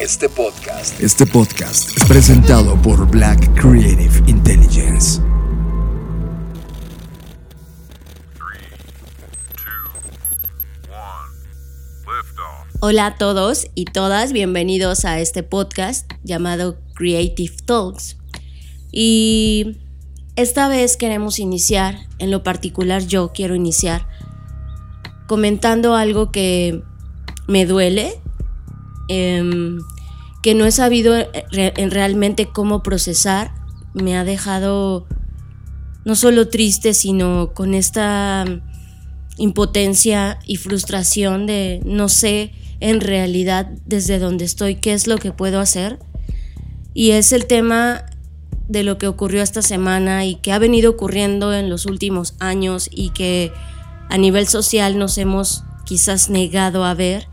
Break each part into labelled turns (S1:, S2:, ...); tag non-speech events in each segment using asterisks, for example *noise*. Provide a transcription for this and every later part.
S1: Este podcast.
S2: Este podcast es presentado por Black Creative Intelligence.
S3: Hola a todos y todas, bienvenidos a este podcast llamado Creative Talks. Y esta vez queremos iniciar, en lo particular yo quiero iniciar, comentando algo que me duele, em, que no he sabido en realmente cómo procesar, me ha dejado no solo triste, sino con esta impotencia y frustración de no sé en realidad desde donde estoy qué es lo que puedo hacer. Y es el tema de lo que ocurrió esta semana y que ha venido ocurriendo en los últimos años y que a nivel social nos hemos quizás negado a ver.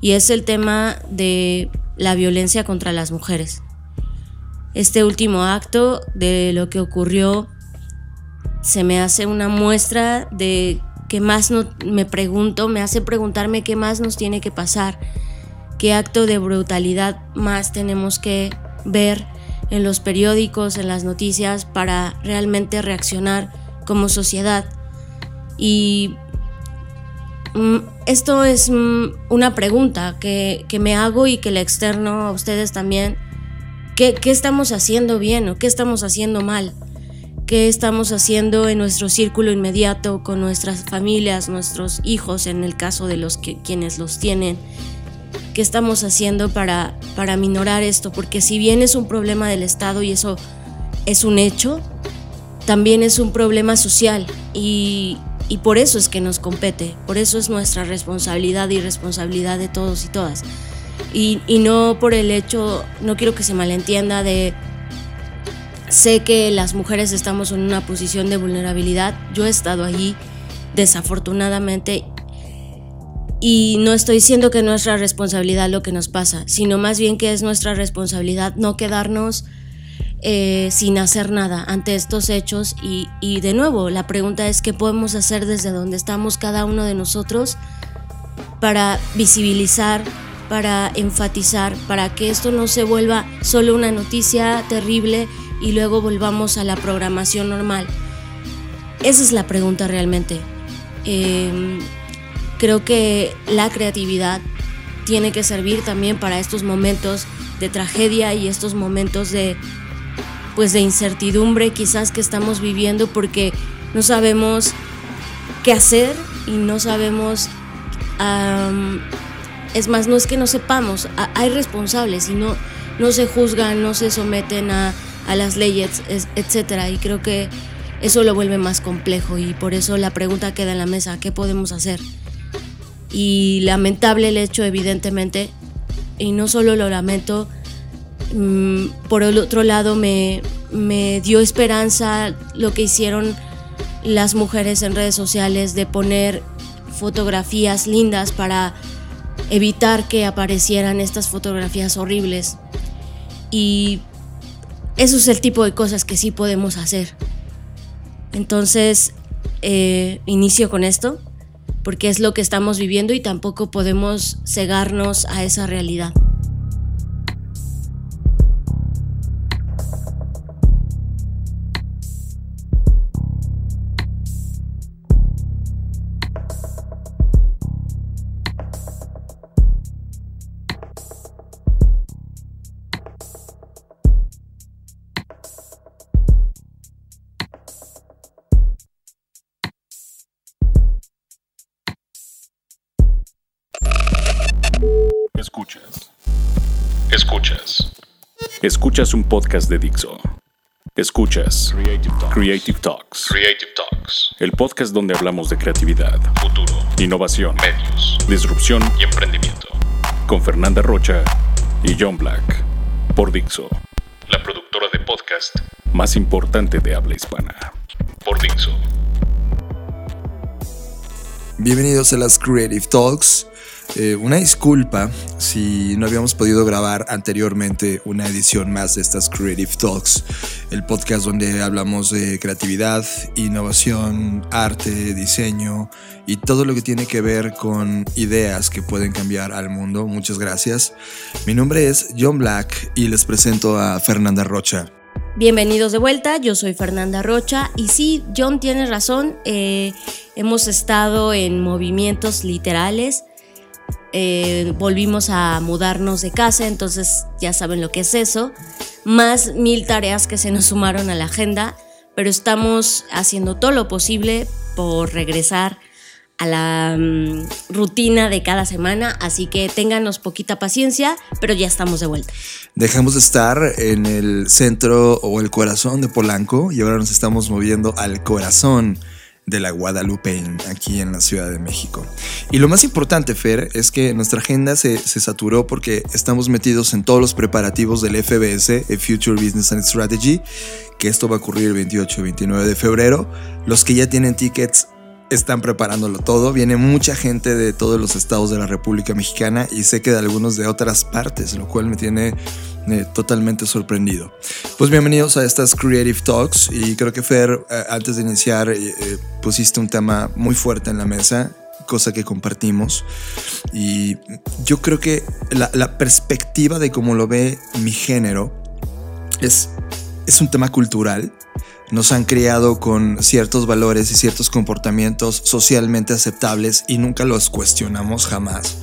S3: Y es el tema de la violencia contra las mujeres. Este último acto de lo que ocurrió se me hace una muestra de que más no, me pregunto, me hace preguntarme qué más nos tiene que pasar, qué acto de brutalidad más tenemos que ver en los periódicos, en las noticias, para realmente reaccionar como sociedad. Y esto es mm, una pregunta que, me hago y que le externo a ustedes también. ¿Qué, ¿Qué estamos haciendo bien o qué estamos haciendo mal? qué estamos haciendo en nuestro círculo inmediato con nuestras familias, nuestros hijos, en el caso de los que quienes los tienen. ¿Qué estamos haciendo para, para minorar esto? Porque si bien es un problema del Estado y eso es un hecho, también es un problema social y, y por eso es que nos compete, por eso es nuestra responsabilidad y responsabilidad de todos y todas. Y, y no por el hecho, no quiero que se malentienda de Sé que las mujeres estamos en una posición de vulnerabilidad. Yo he estado allí, desafortunadamente, y no estoy diciendo que es nuestra responsabilidad lo que nos pasa, sino más bien que es nuestra responsabilidad no quedarnos eh, sin hacer nada ante estos hechos. Y, de nuevo, la pregunta es qué podemos hacer desde donde estamos cada uno de nosotros para visibilizar, para enfatizar, para que esto no se vuelva solo una noticia terrible y luego volvamos a la programación normal? Esa es la pregunta realmente. Em, creo que la creatividad tiene que servir también para estos momentos de tragedia y estos momentos de pues de incertidumbre quizás que estamos viviendo porque no sabemos qué hacer y no sabemos es más no es que no sepamos hay responsables y no no se juzgan no se someten a a las leyes, etcétera. Y creo que eso lo vuelve más complejo y por eso la pregunta queda en la mesa, ¿qué podemos hacer? Y lamentable el hecho, evidentemente, y no solo lo lamento, por el otro lado me, me dio esperanza lo que hicieron las mujeres en redes sociales de poner fotografías lindas para evitar que aparecieran estas fotografías horribles. Y eso es el tipo de cosas que sí podemos hacer. Entonces, eh, inicio con esto, porque es lo que estamos viviendo y tampoco podemos cegarnos a esa realidad.
S4: Escuchas un podcast de Dixo. Escuchas Creative Talks. Creative Talks. El podcast donde hablamos de creatividad, futuro, innovación, medios, disrupción y emprendimiento. Con Fernanda Rocha y John Black. Por Dixo. La productora de podcast más importante de habla hispana. Por Dixo.
S2: Bienvenidos a las Creative Talks. Eh, una disculpa si no habíamos podido grabar anteriormente una edición más de estas Creative Talks, el podcast donde hablamos de creatividad, innovación, arte, diseño y todo lo que tiene que ver con ideas que pueden cambiar al mundo. Muchas gracias. Mi nombre es John Black y les presento a Fernanda Rocha.
S3: Bienvenidos de vuelta, yo soy Fernanda Rocha y sí, John tiene razón, eh, hemos estado en movimientos literales eh, volvimos a mudarnos de casa, entonces ya saben lo que es eso, más mil tareas que se nos sumaron a la agenda, pero estamos haciendo todo lo posible por regresar a la mm, rutina de cada semana, así que ténganos poquita paciencia, pero ya estamos de vuelta.
S2: Dejamos de estar en el centro o el corazón de Polanco y ahora nos estamos moviendo al corazón de la Guadalupe aquí en la Ciudad de México. Y lo más importante, Fer, es que nuestra agenda se, se, saturó porque estamos metidos en todos los preparativos del FBS, el Future Business and Strategy, que esto va a ocurrir el 28 y 29 de febrero. Los que ya tienen tickets están preparándolo todo. Viene mucha gente de todos los estados de la República Mexicana y sé que de algunos de otras partes, lo cual me tiene eh, totalmente sorprendido. Pues bienvenidos a estas Creative Talks y creo que Fer, eh, antes de iniciar, eh, pusiste un tema muy fuerte en la mesa cosa que compartimos. Y yo creo que la, la, perspectiva de cómo lo ve mi género es, es un tema cultural nos han criado con ciertos valores y ciertos comportamientos socialmente aceptables y nunca los cuestionamos jamás.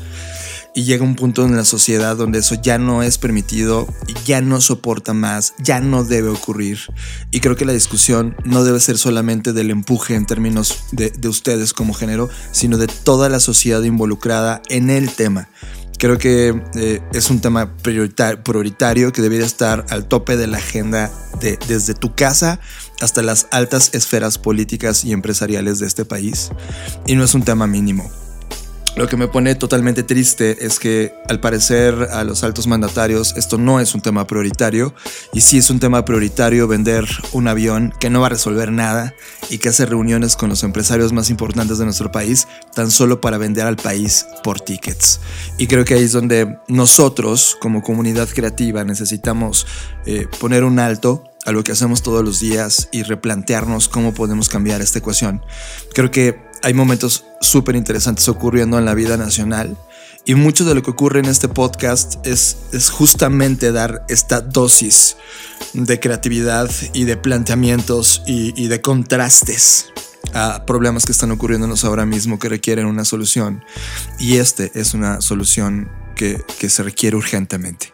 S2: Y llega un punto en la sociedad donde eso ya no es permitido, ya no soporta más, ya no debe ocurrir. Y creo que la discusión no debe ser solamente del empuje en términos de, de ustedes como género, sino de toda la sociedad involucrada en el tema. Creo que eh, es un tema prioritario que debería estar al tope de la agenda de, desde tu casa hasta las altas esferas políticas y empresariales de este país. Y no es un tema mínimo. Lo que me pone totalmente triste es que al parecer a los altos mandatarios esto no es un tema prioritario y sí es un tema prioritario vender un avión que no va a resolver nada y que hace reuniones con los empresarios más importantes de nuestro país tan solo para vender al país por tickets. Y creo que ahí es donde nosotros como comunidad creativa necesitamos eh, poner un alto a lo que hacemos todos los días y replantearnos cómo podemos cambiar esta ecuación. Creo que hay momentos súper interesantes ocurriendo en la vida nacional y mucho de lo que ocurre en este podcast es, justamente dar esta dosis de creatividad y de planteamientos y, y de contrastes a problemas que están ocurriéndonos ahora mismo que requieren una solución. Y este es una solución que, se requiere urgentemente.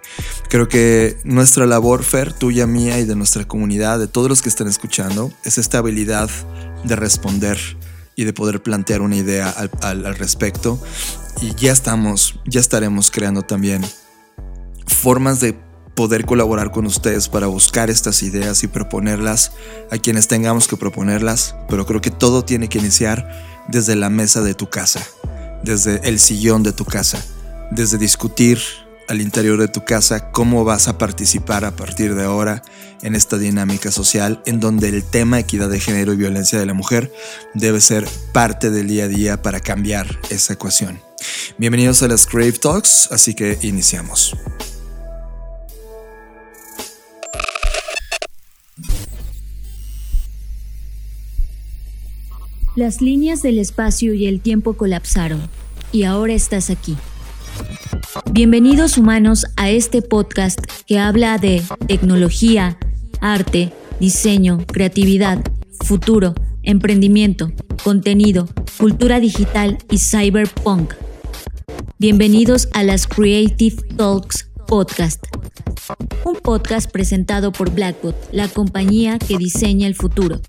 S2: Creo que nuestra labor, Fer, tuya, mía y de nuestra comunidad, de todos los que están escuchando, es esta habilidad de responder y de poder plantear una idea al, al respecto. Y ya estamos, ya estaremos creando también formas de poder colaborar con ustedes para buscar estas ideas y proponerlas a quienes tengamos que proponerlas, pero creo que todo tiene que iniciar desde la mesa de tu casa, desde el sillón de tu casa, desde discutir al interior de tu casa cómo vas a participar a partir de ahora en esta dinámica social en donde el tema equidad de género y violencia de la mujer debe ser parte del día a día para cambiar esa ecuación. Bienvenidos a las Crave Talks, así que iniciamos.
S1: Las líneas del espacio y el tiempo colapsaron y ahora estás aquí. Bienvenidos humanos a este podcast que habla de tecnología, arte, diseño, creatividad, futuro, emprendimiento, contenido, cultura digital y cyberpunk. Bienvenidos a las Creative Talks Podcast, un podcast presentado por Blackbot, la compañía que diseña el futuro.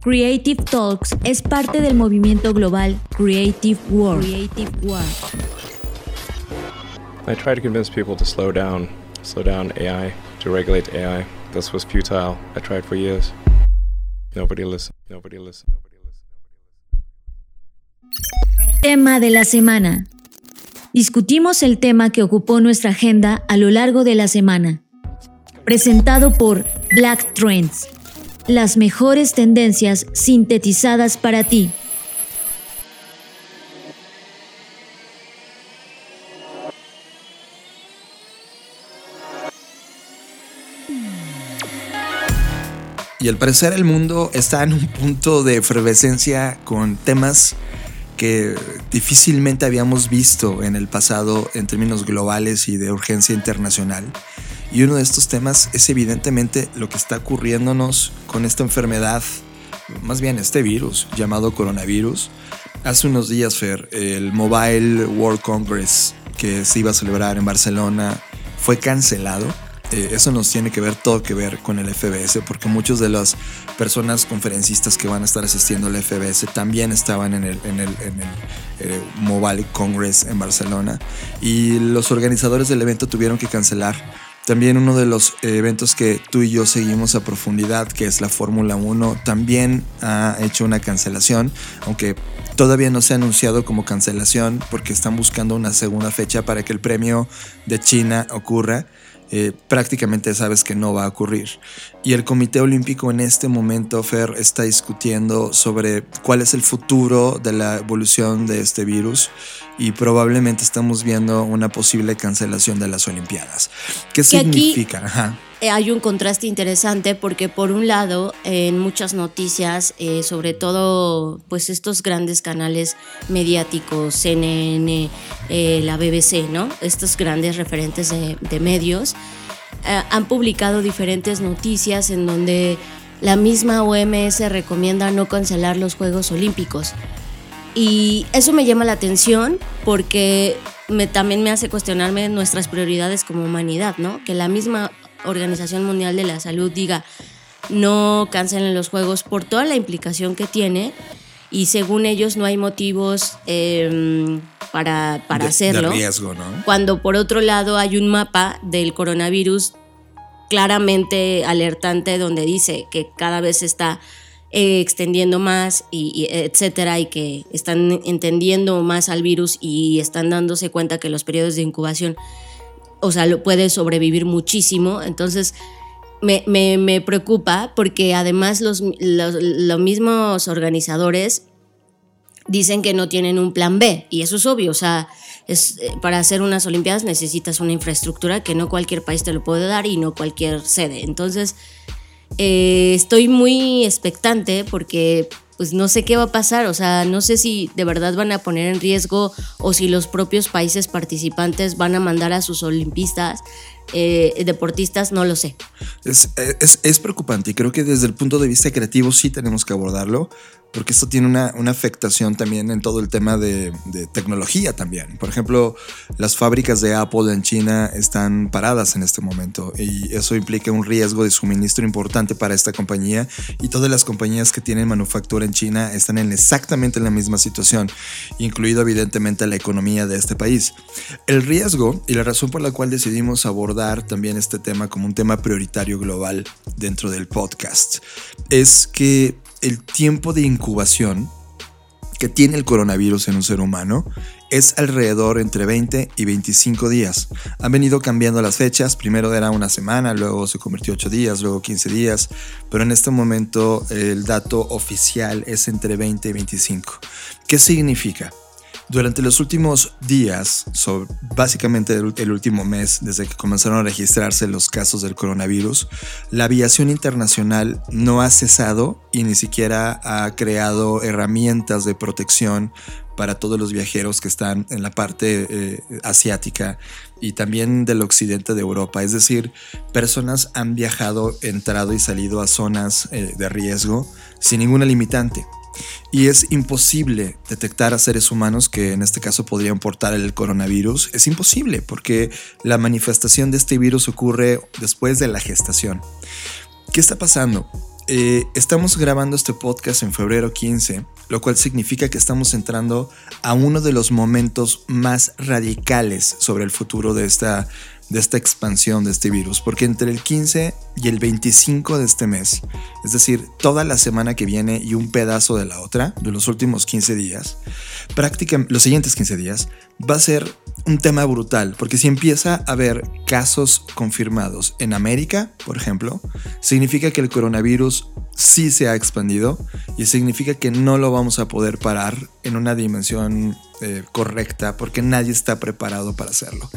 S1: Creative Talks es parte del movimiento global Creative World. Creative World.
S5: I tried to convince people to slow down, slow down AI, to regulate AI. This was futile. I tried for years. Nobody listened. Nobody listened. Nobody listened.
S1: Tema de la semana. Discutimos el tema que ocupó nuestra agenda a lo largo de la semana. Presentado por Black Trends. Las mejores tendencias sintetizadas para ti.
S2: Y al parecer el mundo está en un punto de efervescencia con temas que difícilmente habíamos visto en el pasado en términos globales y de urgencia internacional. Y uno de estos temas es evidentemente lo que está ocurriéndonos con esta enfermedad, más bien este virus llamado coronavirus. Hace unos días, Fer, el Mobile World Congress que se iba a celebrar en Barcelona fue cancelado eh, eso nos tiene que ver todo que ver con el FBS, porque muchas de las personas conferencistas que van a estar asistiendo al FBS también estaban en el, en el, eh, Mobile Congress en Barcelona y los organizadores del evento tuvieron que cancelar. También uno de los eventos que tú y yo seguimos a profundidad, que es la Fórmula 1, también ha hecho una cancelación, aunque todavía no se ha anunciado como cancelación porque están buscando una segunda fecha para que el premio de China ocurra. Eh, prácticamente sabes que no va a ocurrir. Y el Comité Olímpico en este momento, Fer, está discutiendo sobre cuál es el futuro de la evolución de este virus y probablemente estamos viendo una posible cancelación de las Olimpiadas. ¿Qué significa?
S3: Eh, hay un contraste interesante porque por un lado en muchas noticias, eh, sobre todo pues estos grandes canales mediáticos, CNN, eh, la BBC, ¿no? Estos grandes referentes de, medios han publicado diferentes noticias en donde la misma OMS recomienda no cancelar los Juegos Olímpicos. Y eso me llama la atención porque también me hace cuestionarme nuestras prioridades como humanidad, ¿no? Que la misma Organización Mundial de la Salud diga no cancelen los juegos por toda la implicación que tiene y según ellos no hay motivos em, para, para hacerlo.
S2: De riesgo, ¿no?
S3: Cuando por otro lado hay un mapa del coronavirus claramente alertante donde dice que cada vez se está eh, extendiendo más y, etcétera y que están entendiendo más al virus y están dándose cuenta que los periodos de incubación o sea, lo puede sobrevivir muchísimo. Entonces, me, me, preocupa porque además los, los, mismos organizadores dicen que no tienen un plan B. Y eso es obvio. O sea, es, eh, para hacer unas Olimpiadas necesitas una infraestructura que no cualquier país te lo puede dar y no cualquier sede. Entonces, eh, estoy muy expectante porque pues no sé qué va a pasar, o sea, no sé si de verdad van a poner en riesgo o si los propios países participantes van a mandar a sus olimpistas, eh, deportistas, no lo sé.
S2: Es, es, es, preocupante y creo que desde el punto de vista creativo sí tenemos que abordarlo, porque esto tiene una, afectación también en todo el tema de, tecnología también. Por ejemplo, las fábricas de Apple en China están paradas en este momento y eso implica un riesgo de suministro importante para esta compañía y todas las compañías que tienen manufactura en China están en exactamente la misma situación, incluido evidentemente la economía de este país. El riesgo y la razón por la cual decidimos abordar también este tema como un tema prioritario global dentro del podcast es que el tiempo de incubación que tiene el coronavirus en un ser humano es alrededor entre 20 y 25 días. Han venido cambiando las fechas, primero era una semana, luego se convirtió 8 días, luego 15 días, pero en este momento el dato oficial es entre 20 y 25. ¿Qué significa? Durante los últimos días, básicamente el, último mes, desde que comenzaron a registrarse los casos del coronavirus, la aviación internacional no ha cesado y ni siquiera ha creado herramientas de protección para todos los viajeros que están en la parte eh, asiática y también del occidente de Europa. Es decir, personas han viajado, entrado y salido a zonas eh, de riesgo sin ninguna limitante. Y es imposible detectar a seres humanos que en este caso podrían portar el coronavirus. Es imposible porque la manifestación de este virus ocurre después de la gestación. ¿Qué está pasando? Eh, estamos grabando este podcast en febrero 15, lo cual significa que estamos entrando a uno de los momentos más radicales sobre el futuro de esta de esta expansión de este virus, porque entre el 15 y el 25 de este mes, es decir, toda la semana que viene y un pedazo de la otra, de los últimos 15 días, prácticamente los siguientes 15 días, va a ser un tema brutal, porque si empieza a haber casos confirmados en América, por ejemplo, significa que el coronavirus sí se ha expandido y significa que no lo vamos a poder parar en una dimensión eh, correcta porque nadie está preparado para hacerlo.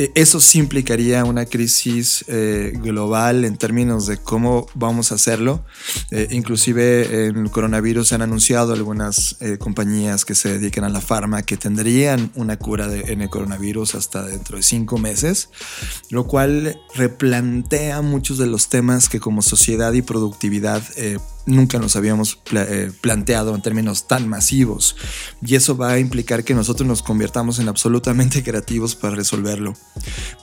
S2: Eh, eso sí implicaría una crisis eh, global en términos de cómo vamos a hacerlo. Eh, inclusive en el coronavirus se han anunciado algunas compañías que se dedican a la farma que tendrían una cura de, en el coronavirus hasta dentro de cinco meses, lo cual replantea muchos de los temas que como sociedad y productividad nunca nos habíamos eh, planteado en términos tan masivos. Y eso va a implicar que nosotros nos convirtamos en absolutamente *laughs* creativos para resolverlo.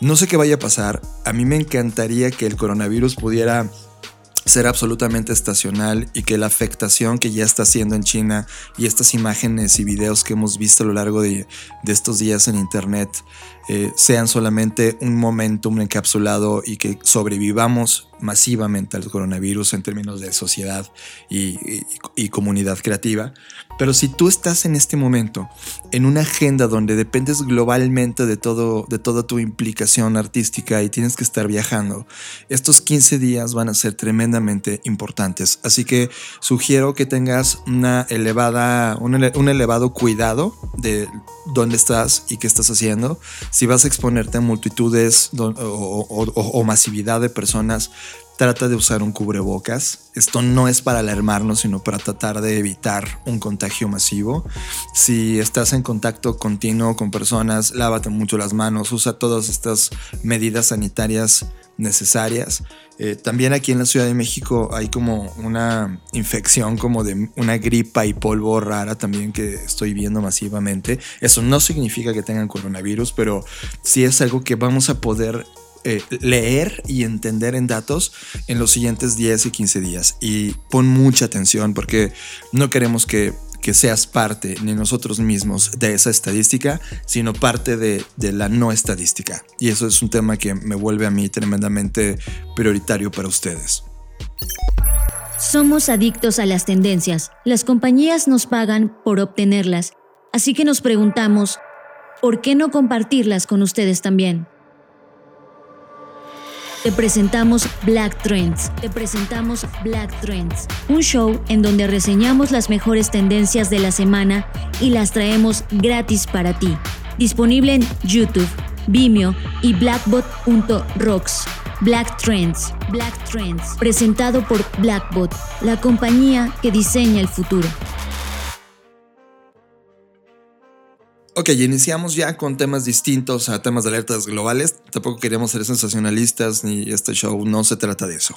S2: No sé qué vaya a pasar. A mí me encantaría que el coronavirus pudiera ser absolutamente estacional y que la afectación que ya está haciendo en China y estas imágenes y videos que hemos visto a lo largo de, de estos días en Internet eh, sean solamente un momentum encapsulado y que sobrevivamos masivamente al coronavirus en términos de sociedad y, comunidad creativa. Pero si tú estás en este momento en una agenda donde dependes globalmente de, todo, de toda tu implicación artística y tienes que estar viajando, estos 15 días van a ser tremendamente importantes. Así que sugiero que tengas una elevada, un, un elevado cuidado de dónde estás y qué estás haciendo si vas a exponerte a multitudes o, masividad de personas, trata de usar un cubrebocas. Esto no es para alarmarnos, sino para tratar de evitar un contagio masivo. Si estás en contacto continuo con personas, lávate mucho las manos, usa todas estas medidas sanitarias necesarias. Eh, también aquí en la Ciudad de México hay como una infección como de una gripa y polvo rara también que estoy viendo masivamente. Eso no significa que tengan coronavirus, pero sí es algo que vamos a poder eh, leer y entender en datos en los siguientes 10 y 15 días. Y pon mucha atención porque no queremos que que seas parte ni nosotros mismos de esa estadística, sino parte de, de, la no estadística. Y eso es un tema que me vuelve a mí tremendamente prioritario para ustedes.
S1: Somos adictos a las tendencias. Las compañías nos pagan por obtenerlas. Así que nos preguntamos, ¿por qué no compartirlas con ustedes también? Te presentamos Black Trends. Te presentamos Black Trends, un show en donde reseñamos las mejores tendencias de la semana y las traemos gratis para ti. Disponible en YouTube, Vimeo y blackbot.rocks. Black Trends, Black Trends, presentado por Blackbot, la compañía que diseña el futuro.
S2: Ok, iniciamos ya con temas distintos a temas de alertas globales. Tampoco queríamos ser sensacionalistas ni este show no se trata de eso.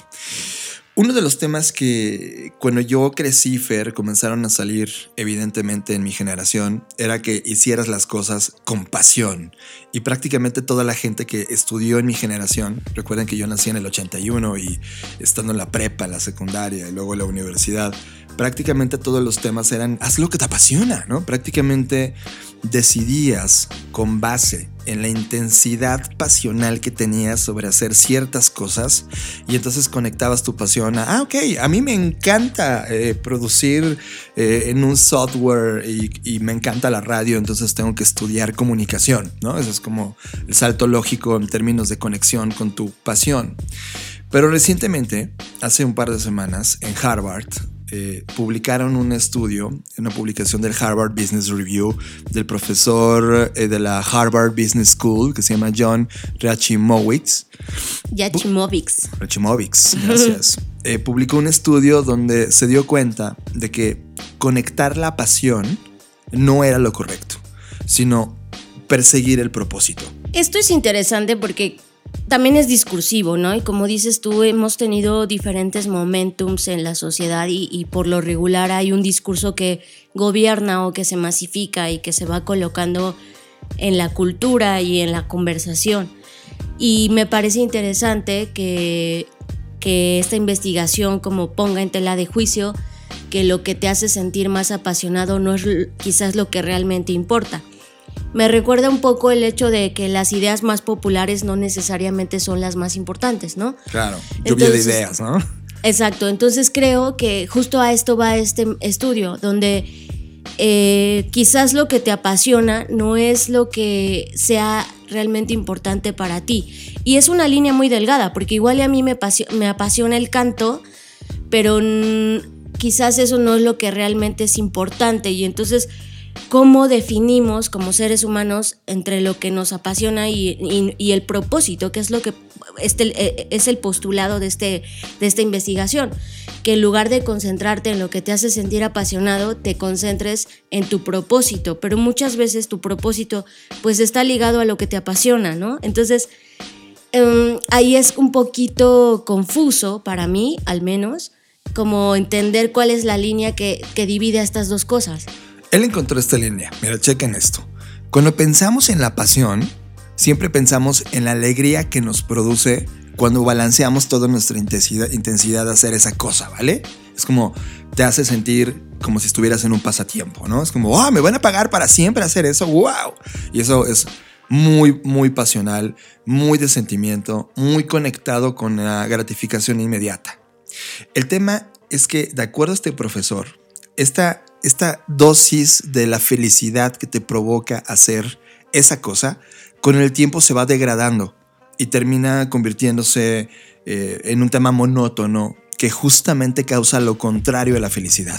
S2: Uno de los temas que cuando yo crecí, Fer, comenzaron a salir evidentemente en mi generación, era que hicieras las cosas con pasión. Y prácticamente toda la gente que estudió en mi generación, recuerden que yo nací en el 81 y estando en la prepa, en la secundaria y luego en la universidad, prácticamente todos los temas eran haz lo que te apasiona, ¿no? Prácticamente decidías con base en la intensidad pasional que tenías sobre hacer ciertas cosas y entonces conectabas tu pasión a, ah, ok, a mí me encanta eh, producir eh, en un software y, y, me encanta la radio, entonces tengo que estudiar comunicación, ¿no? Ese es como el salto lógico en términos de conexión con tu pasión. Pero recientemente, hace un par de semanas, en Harvard, eh, publicaron un estudio, una publicación del Harvard Business Review del profesor eh, de la Harvard Business School que se llama John Rachimowicz.
S3: Rachimowicz.
S2: Rachimowicz, gracias. *laughs* Eh, publicó un estudio donde se dio cuenta de que conectar la pasión no era lo correcto, sino perseguir el propósito.
S3: Esto es interesante porque también es discursivo, ¿no? Y como dices tú, hemos tenido diferentes momentums en la sociedad y, por lo regular hay un discurso que gobierna o que se masifica y que se va colocando en la cultura y en la conversación. Y me parece interesante que, que esta investigación como ponga en tela de juicio que lo que te hace sentir más apasionado no es quizás lo que realmente importa me recuerda un poco el hecho de que las ideas más populares no necesariamente son las más importantes, ¿no?
S2: Claro, lluvia de ideas, ¿no?
S3: Exacto, entonces creo que justo a esto va este estudio, donde eh, quizás lo que te apasiona no es lo que sea realmente importante para ti. Y es una línea muy delgada, porque igual a mí me, me apasiona el canto, pero quizás eso no es lo que realmente es importante. Y entonces cómo definimos como seres humanos entre lo que nos apasiona y, el propósito, que es lo que este, eh, es el postulado de, este, de esta investigación. Que en lugar de concentrarte en lo que te hace sentir apasionado, te concentres en tu propósito. Pero muchas veces tu propósito pues está ligado a lo que te apasiona, ¿no? Entonces, em, ahí es un poquito confuso para mí, al menos, como entender cuál es la línea que, que divide a estas dos cosas.
S2: Él encontró esta línea. Mira, chequen esto. Cuando pensamos en la pasión, siempre pensamos en la alegría que nos produce cuando balanceamos toda nuestra intensidad, de hacer esa cosa, ¿vale? Es como te hace sentir como si estuvieras en un pasatiempo, ¿no? Es como, wow, me van a pagar para siempre hacer eso, wow. Y eso es muy, muy pasional, muy de sentimiento, muy conectado con la gratificación inmediata. El tema es que, de acuerdo a este profesor, esta esta dosis de la felicidad que te provoca hacer esa cosa, con el tiempo se va degradando y termina convirtiéndose eh, en un tema monótono que justamente causa lo contrario a la felicidad.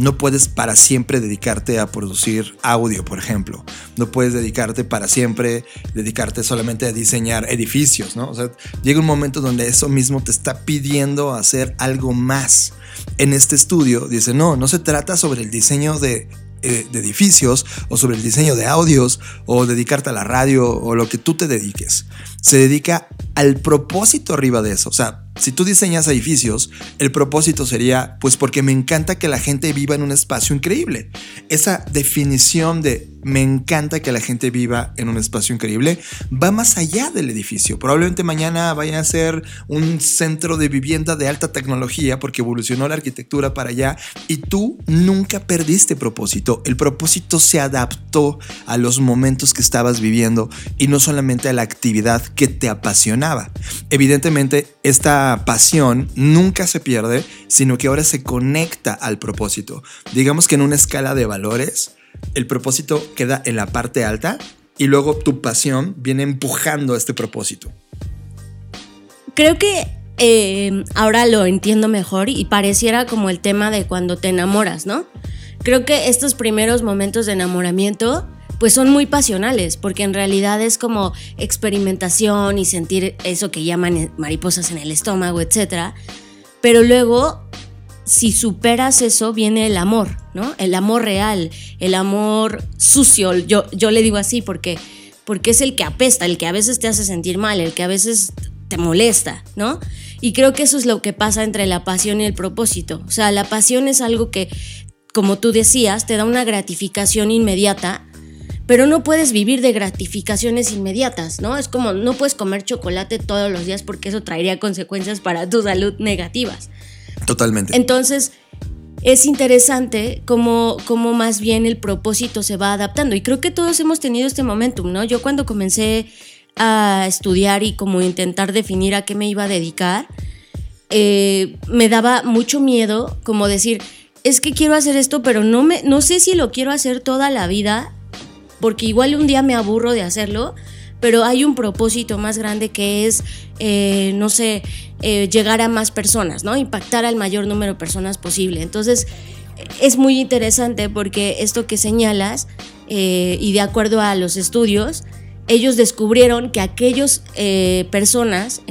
S2: No puedes para siempre dedicarte a producir audio, por ejemplo. No puedes dedicarte para siempre, dedicarte solamente a diseñar edificios, ¿no? O sea, llega un momento donde eso mismo te está pidiendo hacer algo más en este estudio dice, no, no se trata sobre el diseño de, eh, de, edificios o sobre el diseño de audios o dedicarte a la radio o lo que tú te dediques. Se dedica al propósito arriba de eso. O sea, si tú diseñas edificios, el propósito sería, pues porque me encanta que la gente viva en un espacio increíble. Esa definición de me encanta que la gente viva en un espacio increíble va más allá del edificio. Probablemente mañana vaya a ser un centro de vivienda de alta tecnología porque evolucionó la arquitectura para allá y tú nunca perdiste propósito. El propósito se adaptó a los momentos que estabas viviendo y no solamente a la actividad que te apasionaba. Evidentemente, esta pasión nunca se pierde, sino que ahora se conecta al propósito. Digamos que en una escala de valores, el propósito queda en la parte alta y luego tu pasión viene empujando a este propósito.
S3: Creo que eh, ahora lo entiendo mejor y pareciera como el tema de cuando te enamoras, ¿no? Creo que estos primeros momentos de enamoramiento pues son muy pasionales, porque en realidad es como experimentación y sentir eso que llaman mariposas en el estómago, etc. Pero luego, si superas eso, viene el amor, ¿no? El amor real, el amor sucio, yo, yo le digo así porque, porque es el que apesta, el que a veces te hace sentir mal, el que a veces te molesta, ¿no? Y creo que eso es lo que pasa entre la pasión y el propósito. O sea, la pasión es algo que, como tú decías, te da una gratificación inmediata pero no puedes vivir de gratificaciones inmediatas, ¿no? Es como no puedes comer chocolate todos los días porque eso traería consecuencias para tu salud negativas.
S2: Totalmente.
S3: Entonces, es interesante cómo, cómo más bien el propósito se va adaptando. Y creo que todos hemos tenido este momentum, ¿no? Yo cuando comencé a estudiar y como intentar definir a qué me iba a dedicar, eh, me daba mucho miedo como decir, es que quiero hacer esto, pero no, me, no sé si lo quiero hacer toda la vida porque igual un día me aburro de hacerlo, pero hay un propósito más grande que es, eh, no sé, eh, llegar a más personas, ¿no? Impactar al mayor número de personas posible. Entonces, es muy interesante porque esto que señalas, eh, y de acuerdo a los estudios, ellos descubrieron que aquellas personas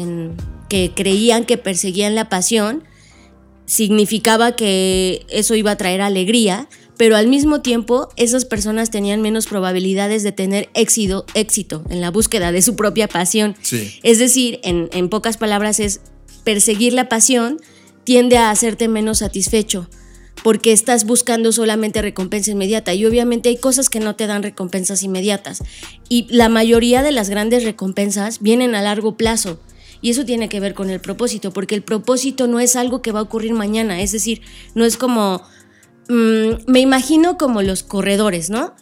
S3: que creían que perseguían la pasión, significaba que eso iba a traer alegría, pero al mismo tiempo esas personas tenían menos probabilidades de tener éxito, éxito en la búsqueda de su propia pasión. Es decir, en, en pocas palabras es perseguir la pasión tiende a hacerte menos satisfecho porque estás buscando solamente recompensa inmediata y obviamente hay cosas que no te dan recompensas inmediatas y la mayoría de las grandes recompensas vienen a largo plazo. Y eso tiene que ver con el propósito, porque el propósito no es algo que va a ocurrir mañana, es decir, no es como, Mm, me imagino como los corredores, ¿no?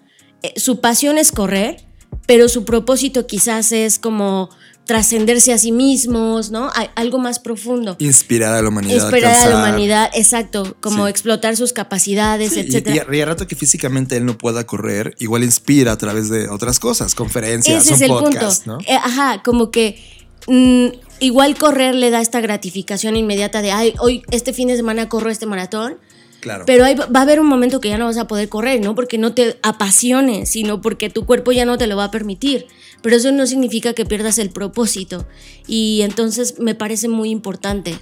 S3: Eh, su pasión es correr, pero su propósito quizás es como trascenderse a sí mismos, ¿no? algo más profundo.
S2: Inspirar a la humanidad.
S3: Inspirar a la humanidad, exacto, como explotar sus capacidades, etc.
S2: Y, a rato que físicamente él no pueda correr, igual inspira a través de otras cosas, conferencias, Ese es el punto. ¿no?
S3: Eh, ajá, como que mm, igual correr le da esta gratificación inmediata de, ay, hoy este fin de semana corro este maratón
S2: Claro.
S3: Pero va a haber un momento que ya no vas a poder correr, no porque no te apasione, sino porque tu cuerpo ya no te lo va a permitir. Pero eso no significa que pierdas el propósito. Y entonces me parece muy importante.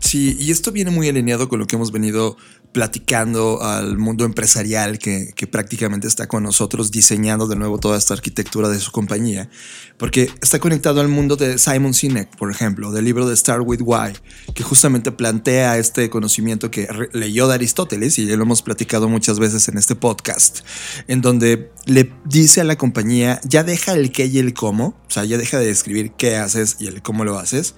S2: Sí, y esto viene muy alineado con lo que hemos venido platicando al mundo empresarial que, prácticamente está con nosotros diseñando de nuevo toda esta arquitectura de su compañía, porque está conectado al mundo de Simon Sinek, por ejemplo, del libro de Start with Why, que justamente plantea este conocimiento que leyó de Aristóteles y ya lo hemos platicado muchas veces en este podcast, en donde le dice a la compañía, ya deja el qué y el cómo, o sea, ya deja de describir qué haces y el cómo lo haces,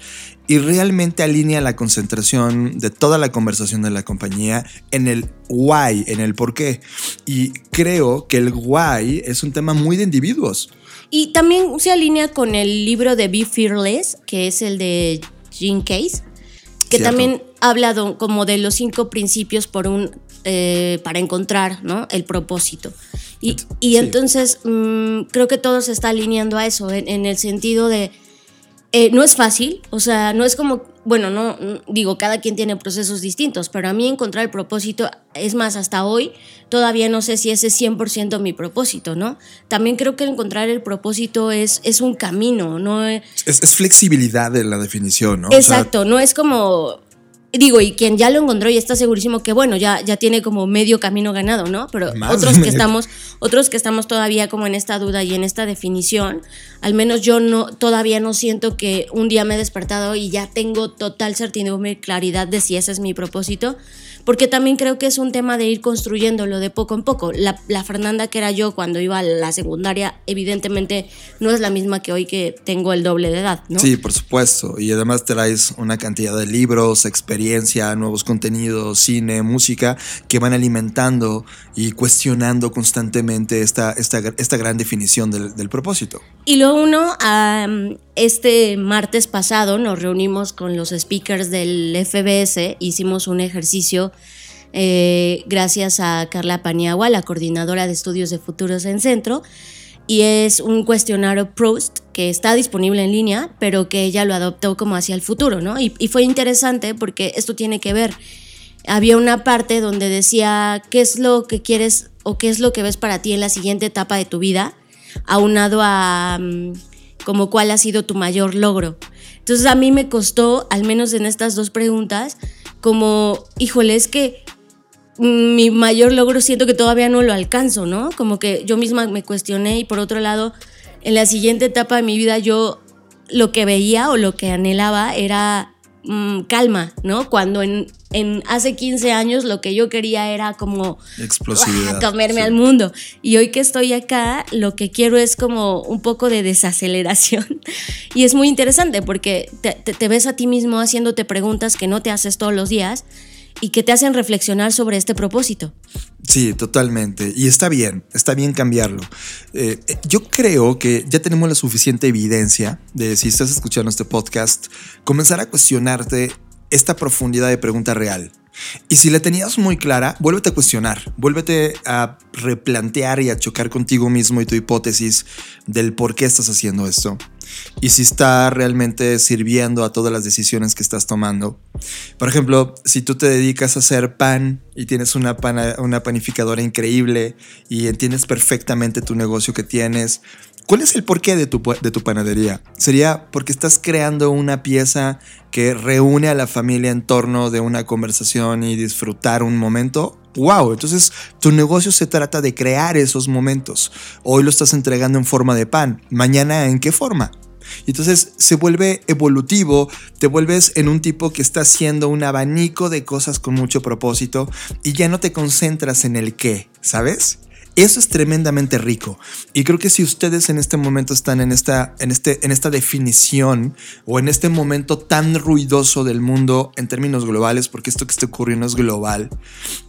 S2: y realmente alinea la concentración de toda la conversación de la compañía en el why, en el por qué. Y creo que el why es un tema muy de individuos.
S3: Y también se alinea con el libro de Be Fearless, que es el de Gene Case, que también ha hablado como de los cinco principios por un, eh, para encontrar ¿no? el propósito. Y, y entonces mmm, creo que todo se está alineando a eso, en, en el sentido de eh, no es fácil, o sea, no es como, bueno, no digo, cada quien tiene procesos distintos, pero a mí encontrar el propósito, es más, hasta hoy todavía no sé si ese es 100% mi propósito, ¿no? También creo que encontrar el propósito es, es un camino, ¿no?
S2: Es, es flexibilidad de la definición, ¿no?
S3: Exacto, o sea, no es como, digo, y quien ya lo encontró y está segurísimo que bueno, ya, ya tiene como medio camino ganado, ¿no? Pero Más otros que estamos, otros que estamos todavía como en esta duda y en esta definición, al menos yo no, todavía no siento que un día me he despertado y ya tengo total certidumbre y claridad de si ese es mi propósito, porque también creo que es un tema de ir construyéndolo de poco en poco. La, la, Fernanda que era yo cuando iba a la secundaria, evidentemente no es la misma que hoy que tengo el doble de edad, ¿no?
S2: Sí, por supuesto. Y además traes una cantidad de libros, experiencia, nuevos contenidos, cine, música, que van alimentando y cuestionando constantemente esta, esta, esta gran definición del, del propósito.
S3: Y lo uno, um, este martes pasado nos reunimos con los speakers del FBS, hicimos un ejercicio eh, gracias a Carla Paniagua, la coordinadora de estudios de futuros en Centro, y es un cuestionario Proust que está disponible en línea, pero que ella lo adoptó como hacia el futuro, ¿no? Y, fue interesante porque esto tiene que ver. Había una parte donde decía qué es lo que quieres o qué es lo que ves para ti en la siguiente etapa de tu vida, aunado a um, como cuál ha sido tu mayor logro. Entonces a mí me costó, al menos en estas dos preguntas, como, híjole, es que mi mayor logro siento que todavía no lo alcanzo, ¿no? Como que yo misma me cuestioné y por otro lado, en la siguiente etapa de mi vida yo lo que veía o lo que anhelaba era mmm, calma, ¿no? Cuando en, en, hace 15 años lo que yo quería era como
S2: explosividad,
S3: comerme sí. al mundo. Y hoy que estoy acá, lo que quiero es como un poco de desaceleración. *laughs* Y es muy interesante porque te, te, te ves a ti mismo haciéndote preguntas que no te haces todos los días y que te hacen reflexionar sobre este propósito.
S2: Sí, totalmente. Y está bien, está bien cambiarlo. Eh, yo creo que ya tenemos la suficiente evidencia de si estás escuchando este podcast, comenzar a cuestionarte esta profundidad de pregunta real. Y si la tenías muy clara, vuélvete a cuestionar, vuélvete a replantear y a chocar contigo mismo y tu hipótesis del por qué estás haciendo esto. Y si está realmente sirviendo a todas las decisiones que estás tomando. Por ejemplo, si tú te dedicas a hacer pan y tienes una, panificadora increíble y entiendes perfectamente tu negocio que tienes, ¿Cuál es el porqué de tu, de tu panadería? ¿Sería porque estás creando una pieza que reúne a la familia en torno de una conversación y disfrutar un momento? ¡Wow! Entonces tu negocio se trata de crear esos momentos. Hoy lo estás entregando en forma de pan. ¿Mañana en qué forma? Y entonces se vuelve evolutivo, te vuelves en un tipo que está haciendo un abanico de cosas con mucho propósito y ya no te concentras en el qué, ¿sabes? Eso es tremendamente rico. Y creo que si ustedes en este momento están en esta, en, este, en esta definición o en este momento tan ruidoso del mundo en términos globales, porque esto que está ocurriendo es global,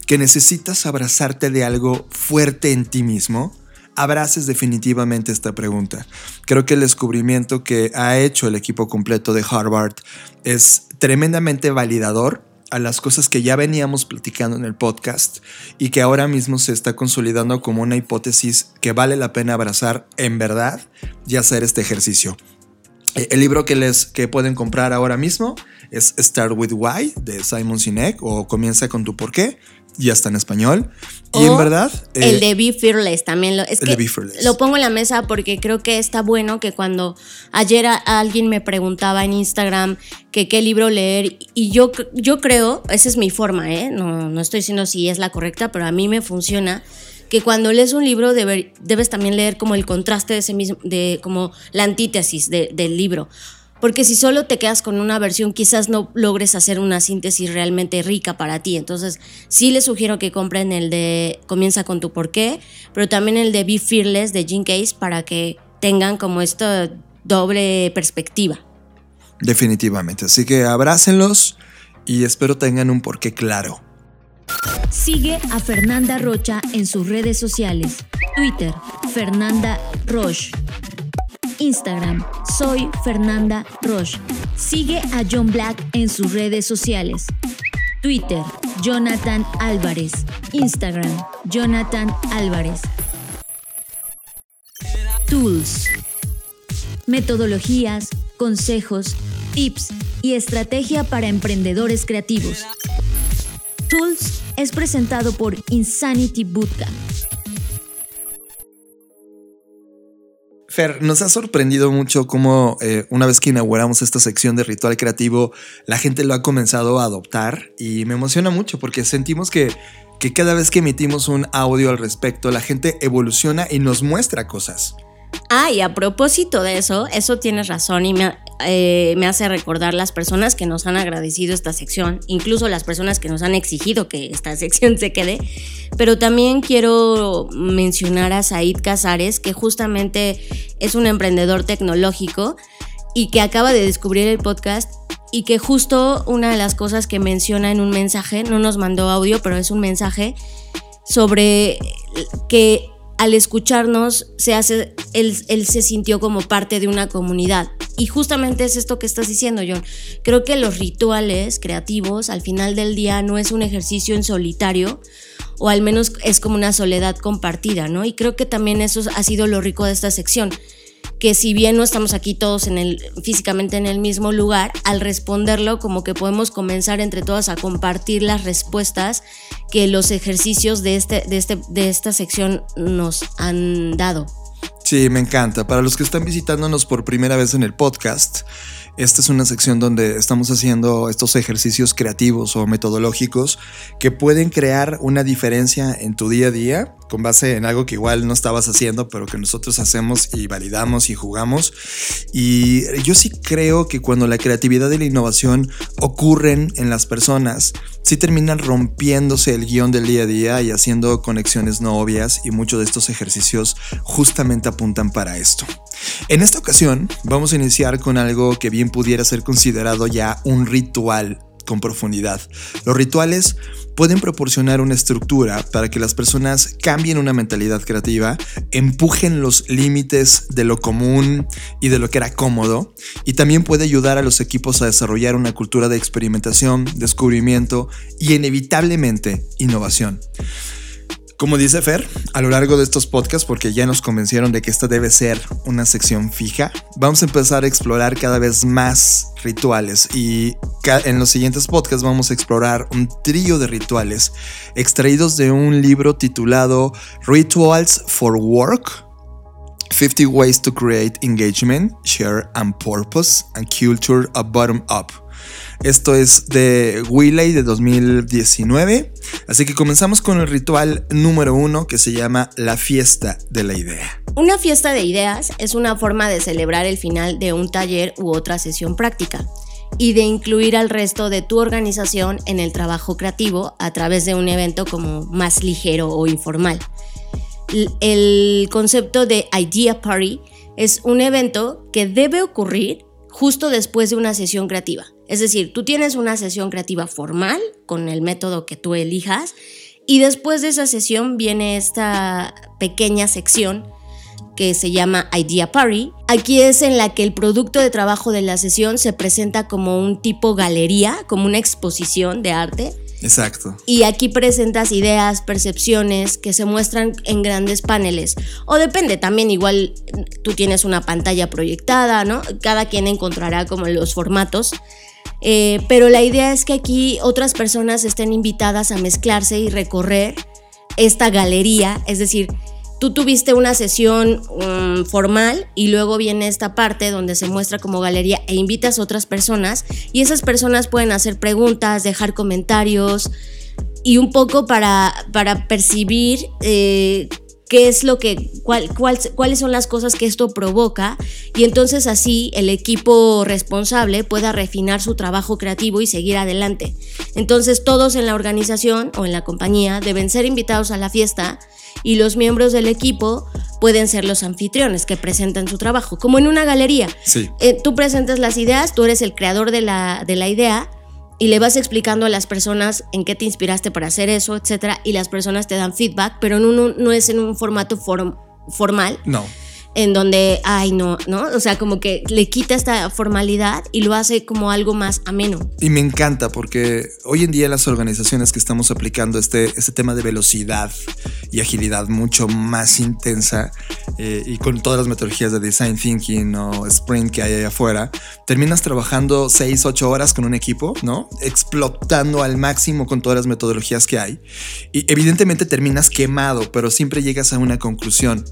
S2: que necesitas abrazarte de algo fuerte en ti mismo, abraces definitivamente esta pregunta. Creo que el descubrimiento que ha hecho el equipo completo de Harvard es tremendamente validador a las cosas que ya veníamos platicando en el podcast y que ahora mismo se está consolidando como una hipótesis que vale la pena abrazar en verdad y hacer este ejercicio. El libro que les que pueden comprar ahora mismo es Start with Why de Simon Sinek o Comienza con tu por qué. Ya está en español. y en verdad.
S3: el eh, de Be Fearless también lo. Es que lo pongo en la mesa porque creo que está bueno que cuando ayer alguien me preguntaba en Instagram que qué libro leer, y yo, yo creo, esa es mi forma, ¿eh? No, no estoy diciendo si es la correcta, pero a mí me funciona que cuando lees un libro debes también leer como el contraste de ese mismo, de como la antítesis del libro. Porque si solo te quedas con una versión, quizás no logres hacer una síntesis realmente rica para ti. Entonces, sí les sugiero que compren el de Comienza con tu porqué, pero también el de Be Fearless de Gene Case para que tengan como esta doble perspectiva.
S2: Definitivamente. Así que abrácenlos y espero tengan un porqué claro.
S1: Sigue a Fernanda Rocha en sus redes sociales. Twitter, Fernanda Roche. Instagram, soy Fernanda Roche. Sigue a John Black en sus redes sociales. Twitter, Jonathan Álvarez. Instagram, Jonathan Álvarez. Tools. Metodologías, consejos, tips y estrategia para emprendedores creativos. Tools es presentado por Insanity Bootcamp.
S2: Fer, nos ha sorprendido mucho cómo eh, una vez que inauguramos esta sección de ritual creativo, la gente lo ha comenzado a adoptar y me emociona mucho porque sentimos que, que cada vez que emitimos un audio al respecto, la gente evoluciona y nos muestra cosas.
S3: Ah, y a propósito de eso, eso tienes razón y me, eh, me, hace recordar las personas que nos han agradecido esta sección, incluso las personas que nos han exigido que esta sección se quede. Pero también quiero mencionar a Said Casares, que justamente es un emprendedor tecnológico y que acaba de descubrir el podcast y que justo una de las cosas que menciona en un mensaje, no nos mandó audio, pero es un mensaje sobre que al escucharnos, se hace, él, él, se sintió como parte de una comunidad. Y justamente es esto que estás diciendo, John. Creo que los rituales creativos al final del día no es un ejercicio en solitario, o al menos es como una soledad compartida, ¿no? Y creo que también eso ha sido lo rico de esta sección que si bien no estamos aquí todos físicamente en el mismo lugar, al responderlo como que podemos comenzar entre todos a compartir las respuestas que los ejercicios de, este, de, este, de esta sección nos han dado.
S2: Sí, me encanta. Para los que están visitándonos por primera vez en el podcast, esta es una sección donde estamos haciendo estos ejercicios creativos o metodológicos que pueden crear una diferencia en tu día a día con base en algo que igual no estabas haciendo, pero que nosotros hacemos y validamos y jugamos. Y yo sí creo que cuando la creatividad y la innovación ocurren en las personas, sí terminan rompiéndose el guion del día a día y haciendo conexiones no obvias y muchos de estos ejercicios justamente apuntan para esto. En esta ocasión vamos a iniciar con algo que bien pudiera ser considerado ya un ritual con profundidad. Los rituales pueden proporcionar una estructura para que las personas cambien una mentalidad creativa, empujen los límites de lo común y de lo que era cómodo, y también puede ayudar a los equipos a desarrollar una cultura de experimentación, descubrimiento y inevitablemente innovación. Como dice Fer, a lo largo de estos podcasts, porque ya nos convencieron de que esta debe ser una sección fija, vamos a empezar a explorar cada vez más rituales y en los siguientes podcasts vamos a explorar un trío de rituales extraídos de un libro titulado Rituals for Work. 50 Ways to Create Engagement, Share and Purpose and Culture a Bottom Up. Esto es de Wiley de 2019. Así que comenzamos con el ritual número uno que se llama la fiesta de la idea.
S3: Una fiesta de ideas es una forma de celebrar el final de un taller u otra sesión práctica y de incluir al resto de tu organización en el trabajo creativo a través de un evento como más ligero o informal. El concepto de Idea Party es un evento que debe ocurrir justo después de una sesión creativa. Es decir, tú tienes una sesión creativa formal con el método que tú elijas y después de esa sesión viene esta pequeña sección que se llama Idea Party. Aquí es en la que el producto de trabajo de la sesión se presenta como un tipo galería, como una exposición de arte
S2: Exacto.
S3: Y aquí presentas ideas, percepciones que se muestran en grandes paneles. O depende, también igual tú tienes una pantalla proyectada, ¿no? Cada quien encontrará como los formatos. Eh, pero la idea es que aquí otras personas estén invitadas a mezclarse y recorrer esta galería, es decir, tú tuviste una sesión um, formal y luego viene esta parte donde se muestra como galería e invitas a otras personas y esas personas pueden hacer preguntas, dejar comentarios y un poco para, para percibir eh, qué es lo que, cuál, cuáles son las cosas que esto provoca y entonces así el equipo responsable pueda refinar su trabajo creativo y seguir adelante. Entonces todos en la organización o en la compañía deben ser invitados a la fiesta y los miembros del equipo pueden ser los anfitriones que presentan su trabajo, como en una galería.
S2: Sí.
S3: Eh, tú presentas las ideas, tú eres el creador de la, de la idea y le vas explicando a las personas en qué te inspiraste para hacer eso, etcétera, y las personas te dan feedback, pero no, no es en un formato formal.
S2: No
S3: en donde, ay, no, ¿no? O sea, como que le quita esta formalidad y lo hace como algo más ameno.
S2: Y me encanta porque hoy en día las organizaciones que estamos aplicando este, este tema de velocidad y agilidad mucho más intensa eh, y con todas las metodologías de design thinking o sprint que hay allá afuera, terminas trabajando 6, 8 horas con un equipo, ¿no? Explotando al máximo con todas las metodologías que hay. Y evidentemente terminas quemado, pero siempre llegas a una conclusión.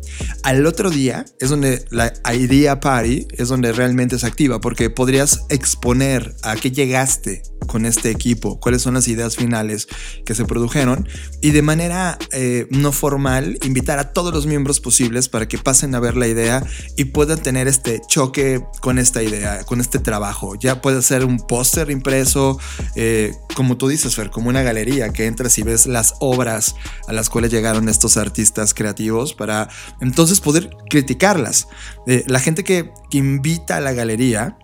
S2: Al otro día, es donde la idea party es donde realmente se activa, porque podrías exponer a qué llegaste con este equipo, cuáles son las ideas finales que se produjeron y de manera eh, no formal invitar a todos los miembros posibles para que pasen a ver la idea y puedan tener este choque con esta idea, con este trabajo. Ya puede ser un póster impreso, eh, como tú dices, Fer, como una galería que entras y ves las obras a las cuales llegaron estos artistas creativos para entonces poder criticar eh, la gente que, que invita a la galería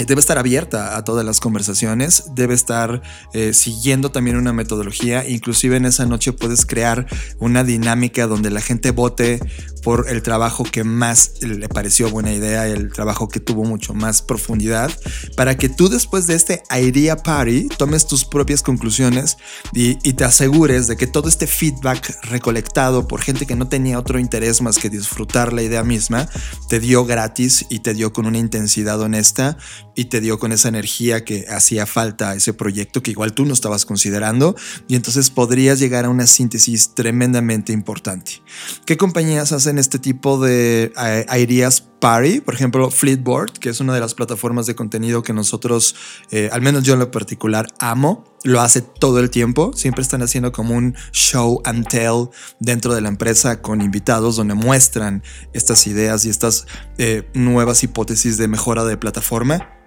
S2: eh, debe estar abierta a todas las conversaciones, debe estar eh, siguiendo también una metodología, inclusive en esa noche puedes crear una dinámica donde la gente vote por el trabajo que más le pareció buena idea, el trabajo que tuvo mucho más profundidad, para que tú después de este idea party tomes tus propias conclusiones y, y te asegures de que todo este feedback recolectado por gente que no tenía otro interés más que disfrutar la idea misma, te dio gratis y te dio con una intensidad honesta y te dio con esa energía que hacía falta a ese proyecto que igual tú no estabas considerando y entonces podrías llegar a una síntesis tremendamente importante. ¿Qué compañías hacen este tipo de ideas party? Por ejemplo, Fleetboard, que es una de las plataformas de contenido que nosotros, eh, al menos yo en lo particular, amo. Lo hace todo el tiempo. Siempre están haciendo como un show and tell dentro de la empresa con invitados donde muestran estas ideas y estas eh, nuevas hipótesis de mejora de plataforma.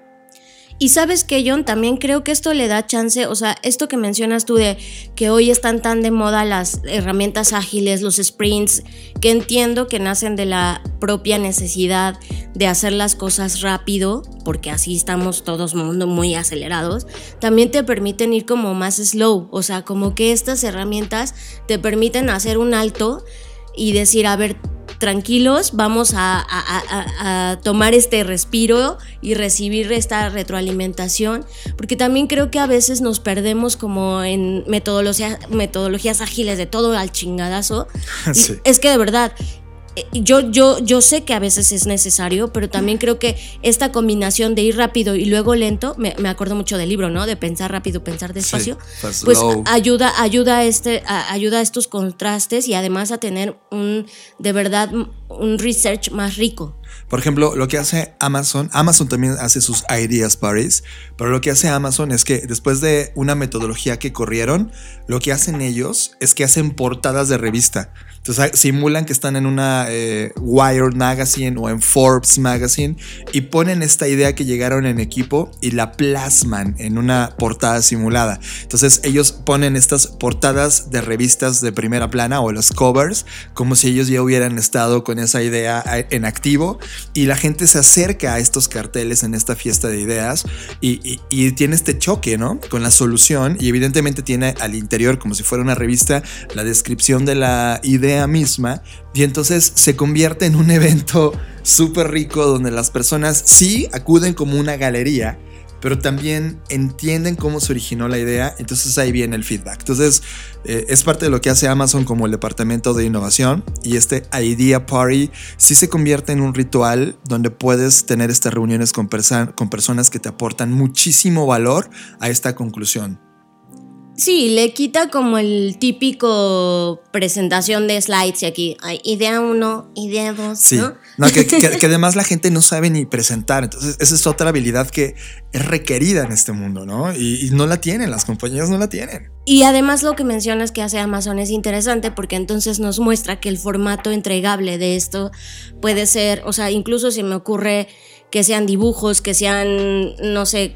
S3: Y sabes que, John, también creo que esto le da chance, o sea, esto que mencionas tú de que hoy están tan de moda las herramientas ágiles, los sprints, que entiendo que nacen de la propia necesidad de hacer las cosas rápido, porque así estamos todos mundo muy acelerados, también te permiten ir como más slow, o sea, como que estas herramientas te permiten hacer un alto y decir, a ver, tranquilos, vamos a, tomar este respiro y recibir esta retroalimentación, porque también creo que a veces nos perdemos como en metodologías, metodologías ágiles de todo al chingadazo. *laughs* Es que de verdad, yo, yo, yo sé que a veces es necesario, pero también creo que esta combinación de ir rápido y luego lento, me, acuerdo mucho del libro, ¿no? De pensar rápido, pensar despacio, pues ayuda, ayuda, a este, ayuda a estos contrastes y además a tener un, de verdad, un research más rico.
S2: Por ejemplo, lo que hace Amazon, Amazon también hace sus ideas parties, pero lo que hace Amazon es que después de una metodología que corrieron, lo que hacen ellos es que hacen portadas de revista. Entonces simulan que están en una eh, Wired Magazine o en Forbes Magazine y ponen esta idea que llegaron en equipo y la plasman en una portada simulada. Entonces ellos ponen estas portadas de revistas de primera plana o los covers como si ellos ya hubieran estado con esa idea eh, en activo y la gente se acerca a estos carteles en esta fiesta de ideas y, y tiene este choque, ¿no? Con la solución y evidentemente tiene al interior como si fuera una revista la descripción de la idea misma y entonces se convierte en un evento súper rico donde las personas sí acuden como una galería, pero también entienden cómo se originó la idea, entonces ahí viene el feedback. Entonces eh, es parte de lo que hace Amazon como el departamento de innovación y este Idea Party sí se convierte en un ritual donde puedes tener estas reuniones con, con personas que te aportan muchísimo valor a esta conclusión.
S3: Sí, le quita como el típico presentación de slides y aquí hay idea uno, idea dos.
S2: Sí,
S3: ¿no?
S2: que, *laughs* además la gente no sabe ni presentar. Entonces, esa es otra habilidad que es requerida en este mundo, ¿no? Y, y no la tienen, las compañías no la tienen.
S3: Y además lo que mencionas que hace Amazon es interesante porque entonces nos muestra que el formato entregable de esto puede ser, o sea, incluso si me ocurre que sean dibujos, que sean, no sé,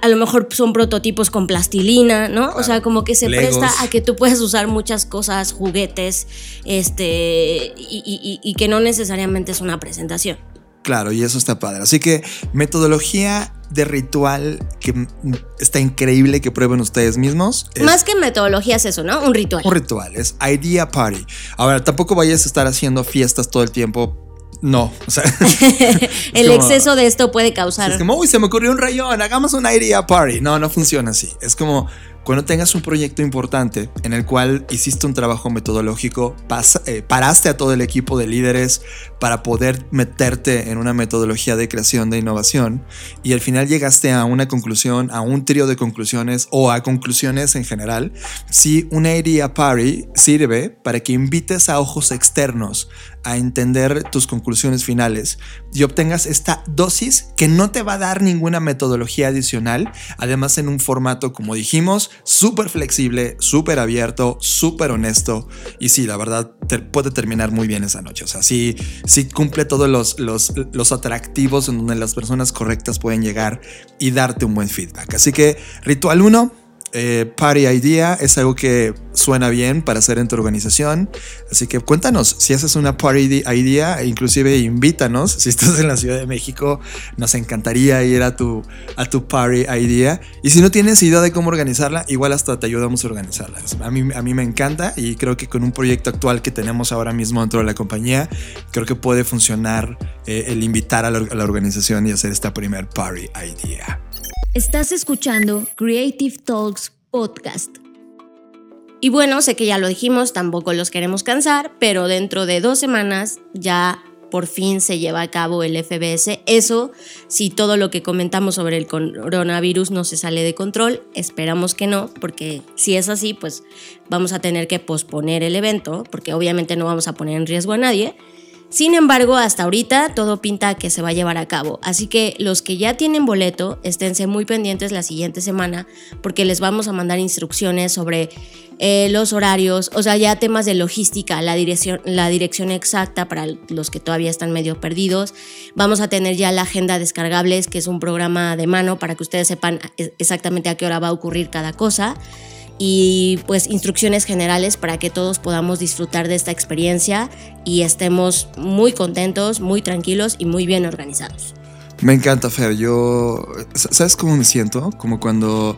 S3: a, lo mejor son prototipos con plastilina, ¿no? O sea, como que se presta a que tú puedas usar muchas cosas, juguetes, este, y, que no necesariamente es una presentación.
S2: Claro, y eso está padre. Así que metodología de ritual que está increíble que prueben ustedes mismos.
S3: Más que metodología es eso, ¿no? Un ritual.
S2: Un ritual, es Idea Party. Ahora, tampoco vayas a estar haciendo fiestas todo el tiempo no, o sea. *laughs*
S3: el exceso de esto puede causar.
S2: Es como, uy, se me ocurrió un rayón, hagamos una idea party. No, no funciona así. Es como, cuando tengas un proyecto importante en el cual hiciste un trabajo metodológico, eh, paraste a todo el equipo de líderes para poder meterte en una metodología de creación de innovación y al final llegaste a una conclusión, a un trío de conclusiones o a conclusiones en general, si una idea party sirve para que invites a ojos externos a entender tus conclusiones finales y obtengas esta dosis que no te va a dar ninguna metodología adicional, además en un formato, como dijimos, súper flexible, súper abierto, súper honesto y sí, la verdad puede terminar muy bien esa noche, o sea, sí, sí cumple todos los, los, los atractivos en donde las personas correctas pueden llegar y darte un buen feedback. Así que, ritual 1 eh, party Idea es algo que suena bien para hacer en tu organización. Así que cuéntanos si haces una Party Idea, e inclusive invítanos. Si estás en la Ciudad de México, nos encantaría ir a tu, a tu Party Idea. Y si no tienes idea de cómo organizarla, igual hasta te ayudamos a organizarla. A mí, a mí me encanta y creo que con un proyecto actual que tenemos ahora mismo dentro de la compañía, creo que puede funcionar eh, el invitar a la, a la organización y hacer esta primer Party Idea.
S1: Estás escuchando Creative Talks Podcast.
S3: Y bueno, sé que ya lo dijimos, tampoco los queremos cansar, pero dentro de dos semanas ya por fin se lleva a cabo el FBS. Eso, si todo lo que comentamos sobre el coronavirus no se sale de control, esperamos que no, porque si es así, pues vamos a tener que posponer el evento, porque obviamente no vamos a poner en riesgo a nadie. Sin embargo, hasta ahorita todo pinta que se va a llevar a cabo, así que los que ya tienen boleto, esténse muy pendientes la siguiente semana porque les vamos a mandar instrucciones sobre eh, los horarios, o sea, ya temas de logística, la dirección, la dirección exacta para los que todavía están medio perdidos. Vamos a tener ya la agenda descargables, que es un programa de mano para que ustedes sepan exactamente a qué hora va a ocurrir cada cosa y pues instrucciones generales para que todos podamos disfrutar de esta experiencia y estemos muy contentos, muy tranquilos y muy bien organizados.
S2: Me encanta, Fer. Yo, ¿sabes cómo me siento? Como cuando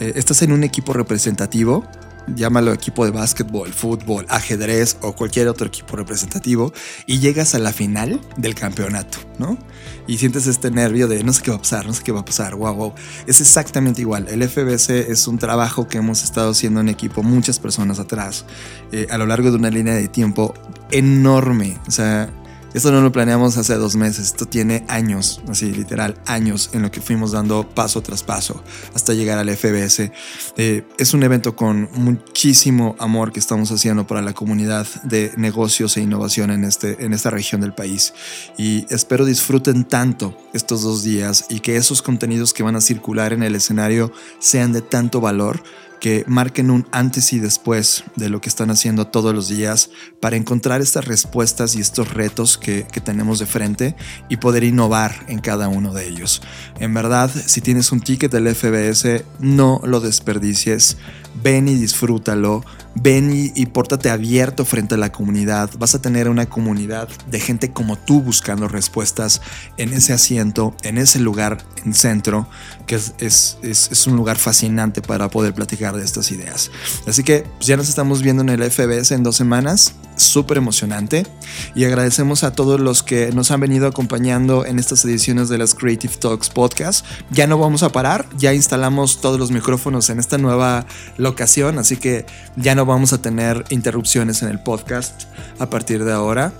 S2: eh, estás en un equipo representativo llámalo equipo de básquetbol, fútbol, ajedrez o cualquier otro equipo representativo y llegas a la final del campeonato, ¿no? Y sientes este nervio de no sé qué va a pasar, no sé qué va a pasar, wow, wow. Es exactamente igual. El FBC es un trabajo que hemos estado haciendo en equipo muchas personas atrás eh, a lo largo de una línea de tiempo enorme. O sea, esto no lo planeamos hace dos meses, esto tiene años, así literal, años en lo que fuimos dando paso tras paso hasta llegar al FBS. Eh, es un evento con muchísimo amor que estamos haciendo para la comunidad de negocios e innovación en, este, en esta región del país. Y espero disfruten tanto estos dos días y que esos contenidos que van a circular en el escenario sean de tanto valor que marquen un antes y después de lo que están haciendo todos los días para encontrar estas respuestas y estos retos que, tenemos de frente y poder innovar en cada uno de ellos. En verdad, si tienes un ticket del FBS, no lo desperdicies, ven y disfrútalo ven y, pórtate abierto frente a la comunidad. Vas a tener una comunidad de gente como tú buscando respuestas en ese asiento, en ese lugar en centro, que es, es, un lugar fascinante para poder platicar de estas ideas. Así que pues, ya nos estamos viendo en el FBS en dos semanas. Súper emocionante y agradecemos a todos los que nos han venido acompañando en estas ediciones de las Creative Talks podcast. Ya no vamos a parar, ya instalamos todos los micrófonos en esta nueva locación, así que ya no vamos a tener interrupciones en el podcast a partir de ahora.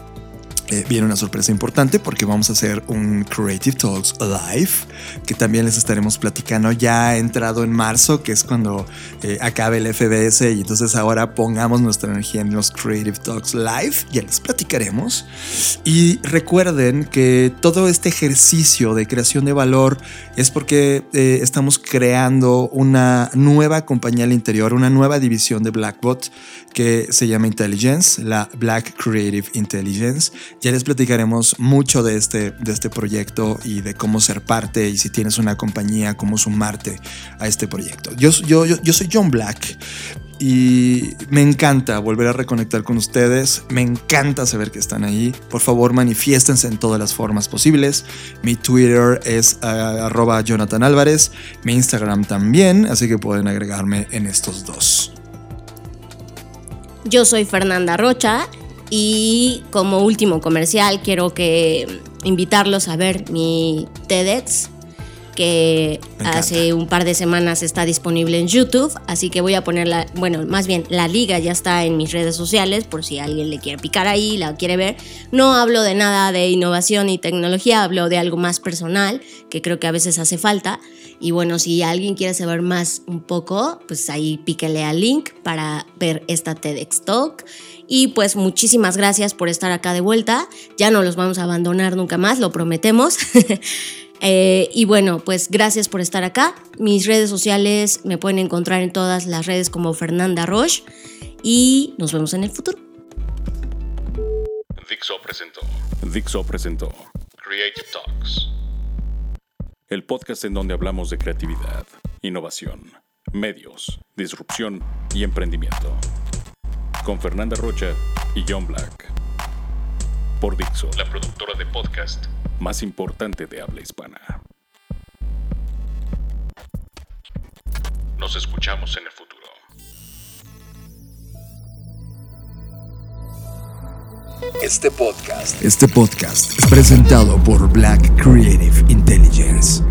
S2: Eh, viene una sorpresa importante porque vamos a hacer un Creative Talks Live que también les estaremos platicando ya entrado en marzo, que es cuando eh, acabe el FBS y entonces ahora pongamos nuestra energía en los Creative Talks Live, ya les platicaremos. Y recuerden que todo este ejercicio de creación de valor es porque eh, estamos creando una nueva compañía al interior, una nueva división de Blackbot que se llama Intelligence, la Black Creative Intelligence ya les platicaremos mucho de este, de este proyecto y de cómo ser parte y si tienes una compañía, cómo sumarte a este proyecto. Yo, yo, yo, soy John Black y me encanta volver a reconectar con ustedes. Me encanta saber que están ahí. Por favor, manifiéstense en todas las formas posibles. Mi Twitter es uh, arroba Jonathan Álvarez, mi Instagram también, así que pueden agregarme en estos dos.
S3: Yo soy Fernanda Rocha y como último comercial, quiero que invitarlos a ver mi TEDx, que hace un par de semanas está disponible en YouTube, así que voy a ponerla, bueno, más bien la liga ya está en mis redes sociales por si alguien le quiere picar ahí, la quiere ver. No hablo de nada de innovación y tecnología, hablo de algo más personal, que creo que a veces hace falta. Y bueno, si alguien quiere saber más un poco, pues ahí píquele al link para ver esta TEDx Talk. Y pues muchísimas gracias por estar acá de vuelta. Ya no los vamos a abandonar nunca más, lo prometemos. *laughs* Eh, y bueno, pues gracias por estar acá. Mis redes sociales me pueden encontrar en todas las redes como Fernanda Roche. Y nos vemos en el futuro.
S4: Dixo presentó. Dixo presentó. Creative Talks. El podcast en donde hablamos de creatividad, innovación, medios, disrupción y emprendimiento con Fernanda Rocha y John Black. Por Dixo, la productora de podcast más importante de habla hispana. Nos escuchamos en el futuro.
S2: Este podcast, este podcast es presentado por Black Creative Intelligence.